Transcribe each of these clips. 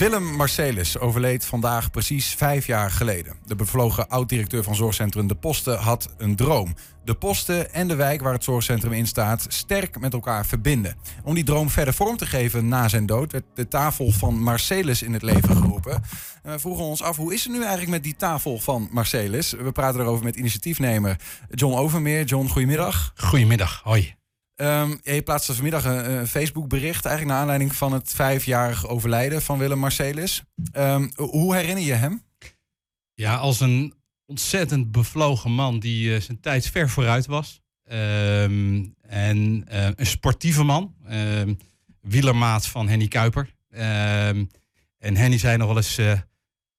Willem Marcelis overleed vandaag precies vijf jaar geleden. De bevlogen oud-directeur van zorgcentrum De Posten had een droom. De posten en de wijk waar het zorgcentrum in staat sterk met elkaar verbinden. Om die droom verder vorm te geven na zijn dood werd de tafel van Marcelis in het leven geroepen. En we vroegen ons af, hoe is het nu eigenlijk met die tafel van Marcelis? We praten erover met initiatiefnemer John Overmeer. John, goedemiddag. Goedemiddag, hoi. Um, je plaatste vanmiddag een, Facebook-bericht, eigenlijk naar aanleiding van het vijfjarig overlijden van Willem Marcelis. Um, hoe herinner je hem? Ja, als een ontzettend bevlogen man die uh, zijn tijd ver vooruit was. Um, en uh, een sportieve man, wielermaat van Henny Kuiper. en Henny zei nog wel eens uh,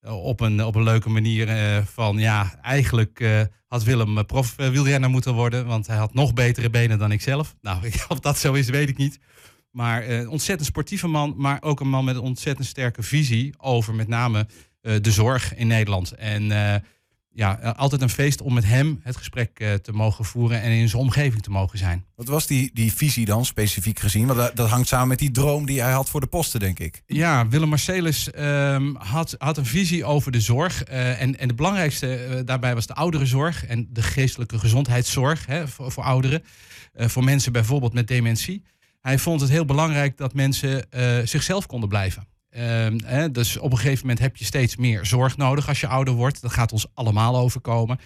op, een, op een leuke manier van ja, eigenlijk had Willem prof wielrenner moeten worden, want hij had nog betere benen dan ik zelf. Nou, of dat zo is, weet ik niet. Maar ontzettend sportieve man, maar ook een man met een ontzettend sterke visie over met name de zorg in Nederland. En ja, altijd een feest om met hem het gesprek te mogen voeren en in zijn omgeving te mogen zijn. Wat was die, die visie dan specifiek gezien? Want dat, dat hangt samen met die droom die hij had voor de posten, denk ik. Ja, Willem Marcelis um, had, had een visie over de zorg. en, en de belangrijkste daarbij was de ouderenzorg en de geestelijke gezondheidszorg hè, voor, voor ouderen. voor mensen bijvoorbeeld met dementie. Hij vond het heel belangrijk dat mensen zichzelf konden blijven. Hè, dus op een gegeven moment heb je steeds meer zorg nodig als je ouder wordt. Dat gaat ons allemaal overkomen.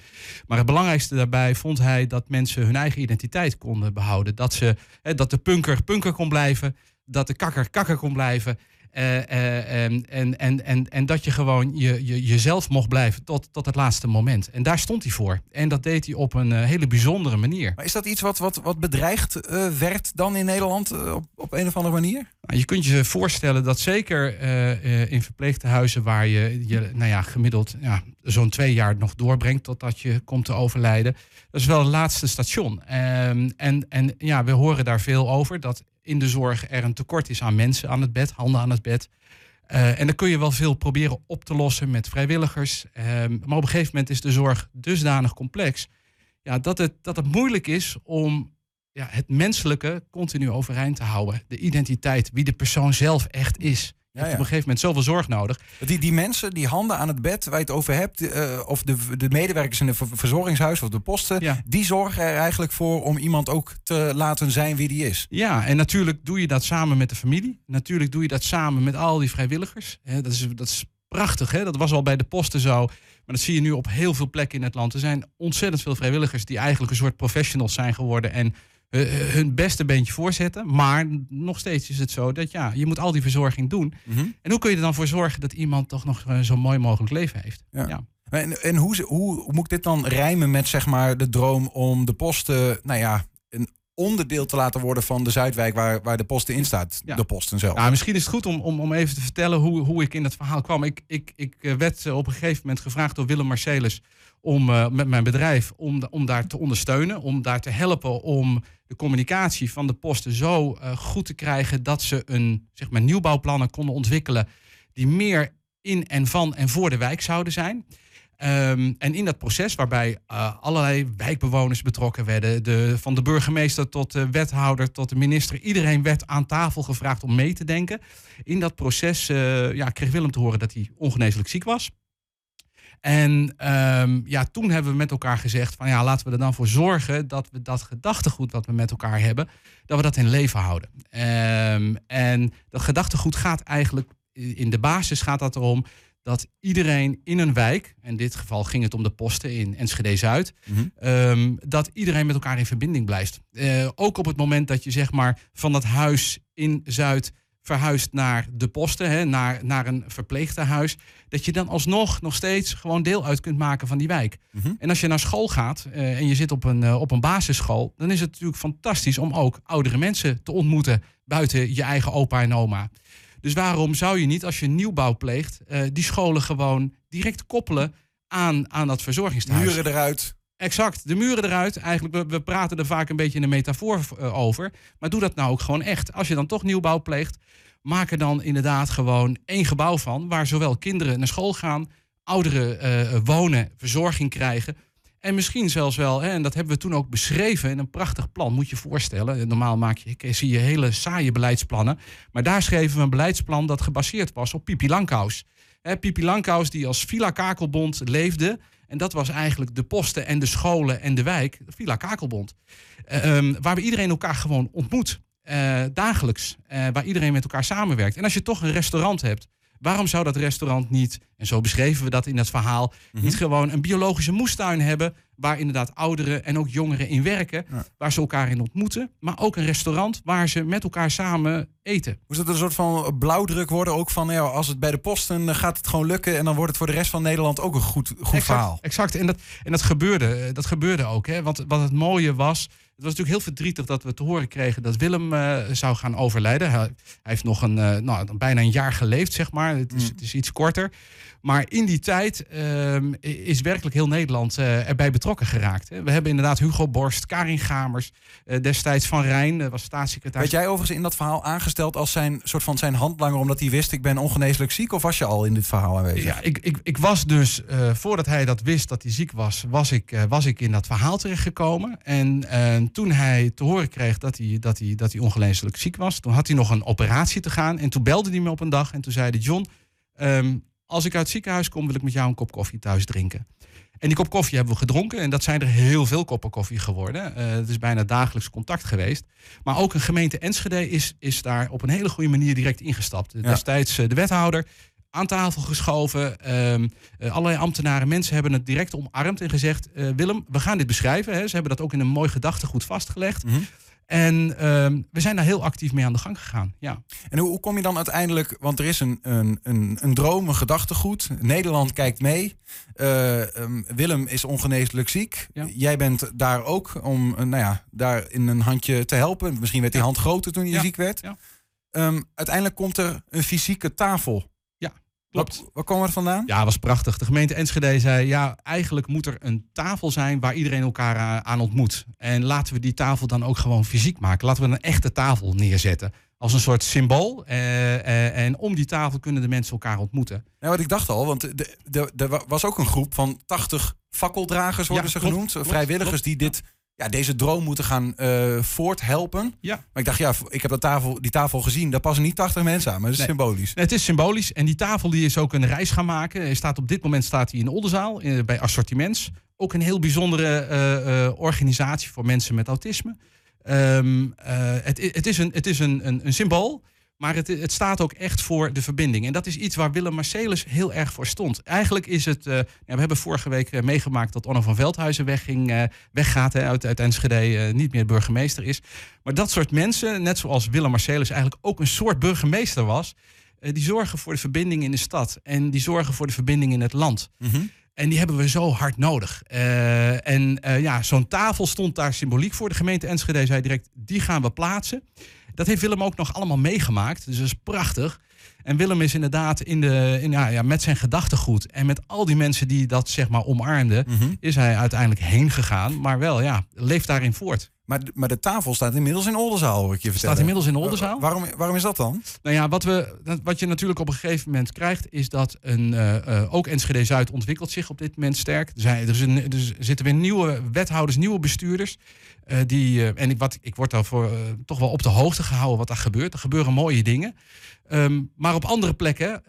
Maar het belangrijkste daarbij vond hij dat mensen hun eigen identiteit konden behouden. Dat, ze, dat de punker punker kon blijven. Dat de kakker kakker kon blijven. Uh, uh, en, en, en, en dat je gewoon je, je, jezelf mocht blijven tot, tot het laatste moment. En daar stond hij voor. En dat deed hij op een uh, hele bijzondere manier. Maar is dat iets wat, wat, wat bedreigd werd dan in Nederland op, op een of andere manier? Nou, je kunt je voorstellen dat zeker in verpleegtehuizen waar je, je nou ja, gemiddeld ja, zo'n twee jaar nog doorbrengt totdat je komt te overlijden. Dat is wel het laatste station. Ehm, en, en ja, we horen daar veel over. Dat in de zorg er een tekort is aan mensen aan het bed, handen aan het bed. Uh, en dan kun je wel veel proberen op te lossen met vrijwilligers. Uh, maar op een gegeven moment is de zorg dusdanig complex ja, dat, het, dat het moeilijk is om ja, het menselijke continu overeind te houden. De identiteit, wie de persoon zelf echt is. Je ja, hebt op een gegeven moment zoveel zorg nodig. Die, die mensen, die handen aan het bed waar je het over hebt, uh, of de, de medewerkers in de verzorgingshuis of de posten, ja. die zorgen er eigenlijk voor om iemand ook te laten zijn wie die is. Ja, en natuurlijk doe je dat samen met de familie. Natuurlijk doe je dat samen met al die vrijwilligers. He, dat, is, dat is prachtig, hè? dat was al bij de posten zo. Maar dat zie je nu op heel veel plekken in het land. Er zijn ontzettend veel vrijwilligers die eigenlijk een soort professionals zijn geworden. En hun beste beentje voorzetten. Maar nog steeds is het zo dat ja, je moet al die verzorging doen. Mm -hmm. En hoe kun je er dan voor zorgen dat iemand toch nog zo mooi mogelijk leven heeft? Ja. ja. En, en hoe, hoe, moet ik dit dan rijmen met zeg maar de droom om de posten, nou ja, een onderdeel te laten worden van de Zuidwijk waar, waar de posten in staat, ja. de posten zelf. Nou, misschien is het goed om, om, om even te vertellen hoe, hoe ik in dat verhaal kwam. Ik, ik, ik werd op een gegeven moment gevraagd door Willem Marcelis om uh, met mijn bedrijf om, om daar te ondersteunen, om daar te helpen om de communicatie van de posten zo uh, goed te krijgen dat ze een zeg maar, nieuwbouwplannen konden ontwikkelen die meer in en van en voor de wijk zouden zijn. Um, en in dat proces, waarbij uh, allerlei wijkbewoners betrokken werden, de, van de burgemeester tot de wethouder tot de minister, iedereen werd aan tafel gevraagd om mee te denken. In dat proces uh, ja, kreeg Willem te horen dat hij ongeneeslijk ziek was. En um, ja, toen hebben we met elkaar gezegd van ja, laten we er dan voor zorgen dat we dat gedachtegoed wat we met elkaar hebben, dat we dat in leven houden. Um, en dat gedachtegoed gaat eigenlijk, in de basis gaat dat erom dat iedereen in een wijk, in dit geval ging het om de posten in Enschede-Zuid, mm -hmm. um, dat iedereen met elkaar in verbinding blijft. Uh, ook op het moment dat je zeg maar van dat huis in Zuid verhuist naar de posten, hè, naar, naar een verpleegtehuis, dat je dan alsnog nog steeds gewoon deel uit kunt maken van die wijk. Mm -hmm. En als je naar school gaat uh, en je zit op een, uh, op een basisschool, dan is het natuurlijk fantastisch om ook oudere mensen te ontmoeten buiten je eigen opa en oma. Dus waarom zou je niet, als je nieuwbouw pleegt, uh, die scholen gewoon direct koppelen aan, aan dat verzorgingstehuis? Muren eruit. Exact, de muren eruit. Eigenlijk, we, we praten er vaak een beetje in een metafoor uh, over. Maar doe dat nou ook gewoon echt. Als je dan toch nieuwbouw pleegt, maak er dan inderdaad gewoon één gebouw van. Waar zowel kinderen naar school gaan, ouderen uh, wonen, verzorging krijgen. En misschien zelfs wel, hè, en dat hebben we toen ook beschreven in een prachtig plan. Moet je voorstellen. Normaal maak je, zie je hele saaie beleidsplannen. Maar daar schreven we een beleidsplan dat gebaseerd was op Pipi Langkous. Hè, Pipi Langkous die als Villa Kakelbond leefde. En dat was eigenlijk de posten en de scholen en de wijk, Villa Kakelbond. Uh, waar we iedereen elkaar gewoon ontmoet. Dagelijks. Waar iedereen met elkaar samenwerkt. En als je toch een restaurant hebt Waarom zou dat restaurant niet, en zo beschreven we dat in het verhaal, niet mhm. gewoon een biologische moestuin hebben waar inderdaad ouderen en ook jongeren in werken, waar ze elkaar in ontmoeten, maar ook een restaurant waar ze met elkaar samen eten. Moest het een soort van blauwdruk worden ook van, ja, als het bij de posten gaat het gewoon lukken en dan wordt het voor de rest van Nederland ook een goed, goed exact, verhaal. Exact, en dat, en dat gebeurde, dat gebeurde ook. Hè? Want wat het mooie was, het was natuurlijk heel verdrietig dat we te horen kregen dat Willem uh, zou gaan overlijden. Hij, hij heeft nog een, uh, nou, bijna een jaar geleefd, zeg maar. Het is, mm. het is iets korter. Maar in die tijd uh, is werkelijk heel Nederland uh, erbij betrokken geraakt. Hè. We hebben inderdaad Hugo Borst, Karin Gamers, destijds Van Rijn, was staatssecretaris. Werd jij overigens in dat verhaal aangesteld als zijn soort van zijn handlanger, omdat hij wist ik ben ongeneeslijk ziek? Of was je al in dit verhaal aanwezig? Ja, ik, ik, ik was dus, voordat hij dat wist dat hij ziek was, was ik, was ik in dat verhaal terechtgekomen. En toen hij te horen kreeg dat hij, dat, hij, dat hij ongeneeslijk ziek was, toen had hij nog een operatie te gaan. En toen belde hij me op een dag en toen zei hij, John... Um, als ik uit het ziekenhuis kom, wil ik met jou een kop koffie thuis drinken. En die kop koffie hebben we gedronken. En dat zijn er heel veel koppen koffie geworden. Uh, het is bijna dagelijks contact geweest. Maar ook een gemeente Enschede is, is daar op een hele goede manier direct ingestapt. Ja. Destijds uh, de wethouder aan tafel geschoven. Uh, allerlei ambtenaren, mensen hebben het direct omarmd en gezegd... Willem, we gaan dit beschrijven. Hè. Ze hebben dat ook in een mooi gedachtegoed vastgelegd. Mm en ehm, we zijn daar heel actief mee aan de gang gegaan. Ja. En hoe, hoe kom je dan uiteindelijk, want er is een, een, een, een droom, een gedachtegoed. Nederland kijkt mee. Uh, um, Willem is ongeneeslijk ziek. Jij bent daar ook om nou ja, daar in een handje te helpen. Misschien werd die hand groter toen je ziek werd. Um, uiteindelijk komt er een fysieke tafel Klopt. Waar, komen we vandaan? Ja, was prachtig. De gemeente Enschede zei, ja, eigenlijk moet er een tafel zijn waar iedereen elkaar eh, aan ontmoet. En laten we die tafel dan ook gewoon fysiek maken. Laten we een echte tafel neerzetten. Als een soort symbool. Eh, eh, en om die tafel kunnen de mensen elkaar ontmoeten. Ja, wat ik dacht al, want er was ook een groep van 80 fakkeldragers, worden ze genoemd. vrijwilligers die dit ja, deze droom moeten gaan uh, voorthelpen. Ja. Maar ik dacht, ja, ik heb dat tafel, die tafel gezien. Daar passen niet 80 mensen aan, maar het is symbolisch. het is symbolisch. En die tafel die is ook een reis gaan maken. Hij staat op dit moment staat hij in Oldenzaal, in, bij Assortiments. Ook een heel bijzondere uh, uh, organisatie voor mensen met autisme. Um, het, het, is, een, het is een, een, een symbool. Maar het, het, staat ook echt voor de verbinding. En dat is iets waar Willem Marcelis heel erg voor stond. Eigenlijk is het. Uh, ja, we hebben vorige week uh, meegemaakt dat Onno van Veldhuizen wegging, uh, weggaat hè, uit, uit Enschede, niet meer burgemeester is. Maar dat soort mensen, net zoals Willem Marcelis eigenlijk ook een soort burgemeester was, die zorgen voor de verbinding in de stad. En die zorgen voor de verbinding in het land. Mm -hmm. En die hebben we zo hard nodig. en ja, zo'n tafel stond daar symboliek voor. De gemeente Enschede zei direct: die gaan we plaatsen. Dat heeft Willem ook nog allemaal meegemaakt. Dus dat is prachtig. En Willem is inderdaad in de, in, ja, ja, met zijn gedachtegoed en met al die mensen die dat zeg maar omarmden, mhm. is hij uiteindelijk heen gegaan. Maar wel, ja, leeft daarin voort. Maar, maar de tafel staat inmiddels in Oldenzaal, hoor ik je vertellen. Staat inmiddels in Oldenzaal. waarom, waarom is dat dan? Nou ja, wat, we, wat je natuurlijk op een gegeven moment krijgt, is dat een, uh, uh, ook Enschede Zuid ontwikkelt zich op dit moment sterk. Er, zijn, er, is een, er zitten weer nieuwe wethouders, nieuwe bestuurders. Uh, die, en ik, wat, ik word daarvoor toch wel op de hoogte gehouden wat daar gebeurt. Er gebeuren mooie dingen. Um, maar op andere plekken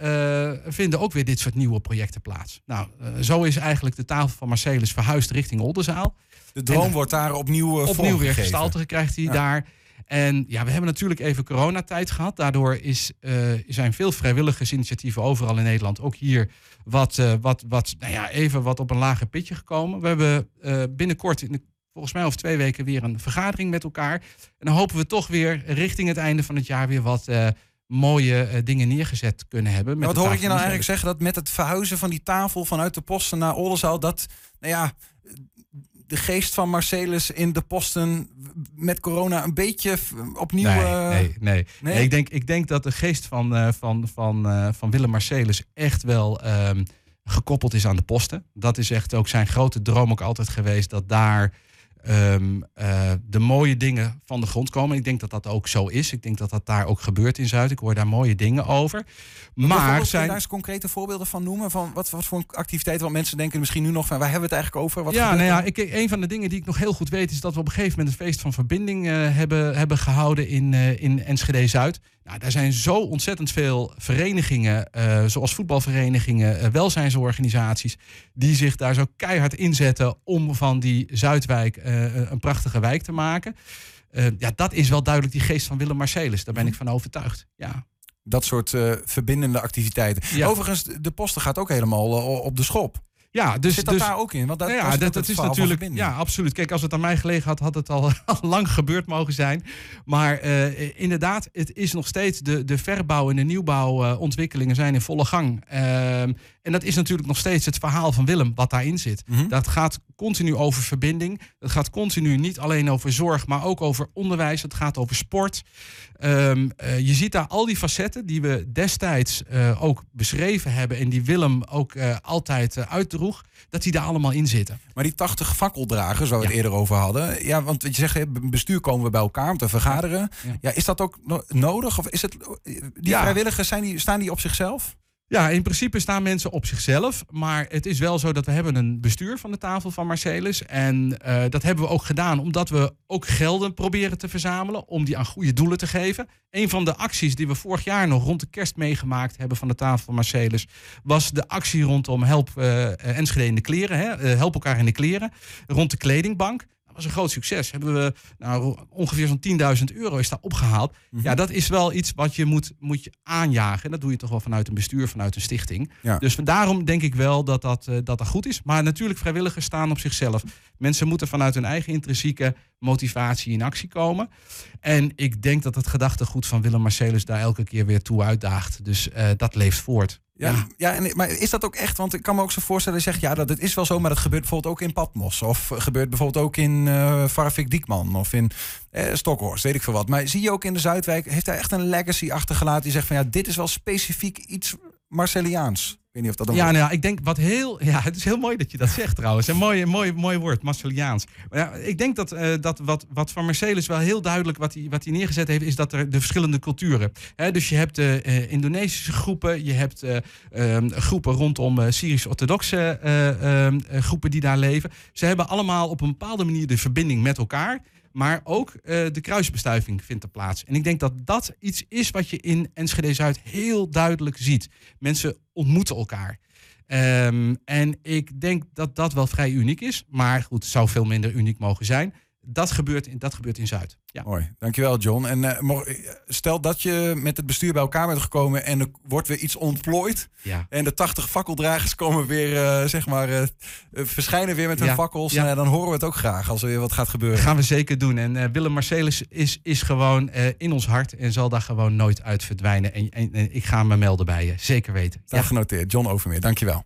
vinden ook weer dit soort nieuwe projecten plaats. Nou, zo is eigenlijk de tafel van Marcelis verhuisd richting Oldenzaal. De droom wordt daar opnieuw uh, Opnieuw weer gestalte krijgt hij daar. En ja, we hebben natuurlijk even coronatijd gehad. Daardoor is, uh, zijn veel vrijwilligersinitiatieven overal in Nederland, ook hier, wat, uh, wat, wat, nou ja, even wat op een lager pitje gekomen. We hebben uh, binnenkort, in de, volgens mij over twee weken, weer een vergadering met elkaar. En dan hopen we toch weer richting het einde van het jaar weer wat mooie dingen neergezet kunnen hebben. Met wat hoor ik je nou eigenlijk zeggen? Dat met het verhuizen van die tafel vanuit de posten naar Oldenzaal, dat, nou ja, de geest van Marcelis in de posten met corona een beetje opnieuw. Nee, uh... nee, nee, nee. ik, denk, ik denk dat de geest van, van, van, van Willem Marcelis echt wel um, gekoppeld is aan de posten. Dat is echt ook zijn grote droom ook altijd geweest. Dat daar ehm, eh, de mooie dingen van de grond komen. Ik denk dat dat ook zo is. Ik denk dat dat daar ook gebeurt in Zuid. Ik hoor daar mooie dingen over. Maar zijn daar eens concrete voorbeelden van noemen? Van wat, wat voor activiteiten? Want mensen denken misschien nu nog van waar hebben we het eigenlijk over? Wat ja, nou ja, ik, een van de dingen die ik nog heel goed weet is dat we op een gegeven moment een feest van verbinding uh, hebben, hebben gehouden in, uh, in Enschede Zuid. Nou, daar zijn zo ontzettend veel verenigingen, uh, zoals voetbalverenigingen, welzijnsorganisaties, die zich daar zo keihard inzetten om van die Zuidwijk een prachtige wijk te maken. ja, dat is wel duidelijk die geest van Willem Marcelis. Daar ben ik van overtuigd. Ja. Dat soort uh, verbindende activiteiten. Ja. Overigens, de posten gaat ook helemaal uh, op de schop. Ja, dus, Zit dat dus, daar ook in? Want dat, ja, dat, dat, is natuurlijk. Ja, absoluut. Kijk, als het aan mij gelegen had, had het al, al lang gebeurd mogen zijn. Maar uh, inderdaad, het is nog steeds. De, de verbouw en de nieuwbouwontwikkelingen zijn in volle gang. Ehm, en dat is natuurlijk nog steeds het verhaal van Willem, wat daarin zit. Mm -hmm. Dat gaat continu over verbinding. Het gaat continu niet alleen over zorg, maar ook over onderwijs. Het gaat over sport. Um, uh, je ziet daar al die facetten die we destijds uh, ook beschreven hebben. En die Willem ook uh, altijd uitdroeg. Dat die daar allemaal in zitten. Maar die 80 fakkeldragers, waar we het eerder over hadden. Ja, want je zegt, bestuur komen we bij elkaar om te vergaderen. Ja, ja is dat ook no nodig? Of is het, die vrijwilligers, zijn die, staan die op zichzelf? Ja, in principe staan mensen op zichzelf. Maar het is wel zo dat we hebben een bestuur van de tafel van Marcelis. En uh, dat hebben we ook gedaan omdat we ook gelden proberen te verzamelen. Om die aan goede doelen te geven. Een van de acties die we vorig jaar nog rond de kerst meegemaakt hebben van de tafel van Marcelis. Was de actie rondom Help uh, Enschede in de kleren. Hè? Help elkaar in de kleren. Rond de kledingbank. Dat was een groot succes. Hebben we nou, ongeveer zo'n 10.000 euro is daar opgehaald. Mm -hmm. Ja, dat is wel iets wat je moet, moet je aanjagen. En dat doe je toch wel vanuit een bestuur, vanuit een stichting. Ja. Dus daarom denk ik wel dat dat, uh, dat dat goed is. Maar natuurlijk, vrijwilligers staan op zichzelf. Mensen moeten vanuit hun eigen intrinsieke motivatie in actie komen. En ik denk dat het gedachtegoed van Willem Marcelis daar elke keer weer toe uitdaagt. Dus uh, dat leeft voort. Ja, ja. ja en, maar is dat ook echt? Want ik kan me ook zo voorstellen, zegt ja, dat het is wel zo, maar dat gebeurt bijvoorbeeld ook in Patmos. Of gebeurt bijvoorbeeld ook in uh, Farvik Diekman of in uh, Stokhorst, weet ik veel wat. Maar zie je ook in de Zuidwijk, heeft hij echt een legacy achtergelaten die zegt van ja, dit is wel specifiek iets Marceliaans. Ik weet niet of dat ja, nou ja, ik denk wat heel. Ja, het is heel mooi dat je dat zegt trouwens. Een mooi, mooi, mooi woord, Marceliaans. Maar ja, ik denk dat, uh, dat wat, wat van Marcelis wel heel duidelijk wat hij, wat hij neergezet heeft, is dat er de verschillende culturen. Hè, dus je hebt de uh, Indonesische groepen, je hebt uh, um, groepen rondom Syrisch-orthodoxe um, groepen die daar leven. Ze hebben allemaal op een bepaalde manier de verbinding met elkaar. Maar ook uh, de kruisbestuiving vindt er plaats. En ik denk dat dat iets is wat je in Enschede Zuid heel duidelijk ziet. Mensen ontmoeten elkaar. Um, en ik denk dat dat wel vrij uniek is. Maar goed, het zou veel minder uniek mogen zijn. Dat gebeurt in, dat gebeurt in Zuid. Ja. Mooi, dankjewel John. En uh, stel dat je met het bestuur bij elkaar bent gekomen en er wordt weer iets ontplooid. Ja. En de 80 fakkeldragers komen weer, uh, zeg maar, uh, verschijnen weer met hun ja. fakkels. Ja. dan horen we het ook graag als er weer wat gaat gebeuren. Dat gaan we zeker doen. En Willem Marcelis is, is gewoon in ons hart en zal daar gewoon nooit uit verdwijnen. En, en, en ik ga me melden bij je, zeker weten. Dat genoteerd. John Overmeer, dankjewel.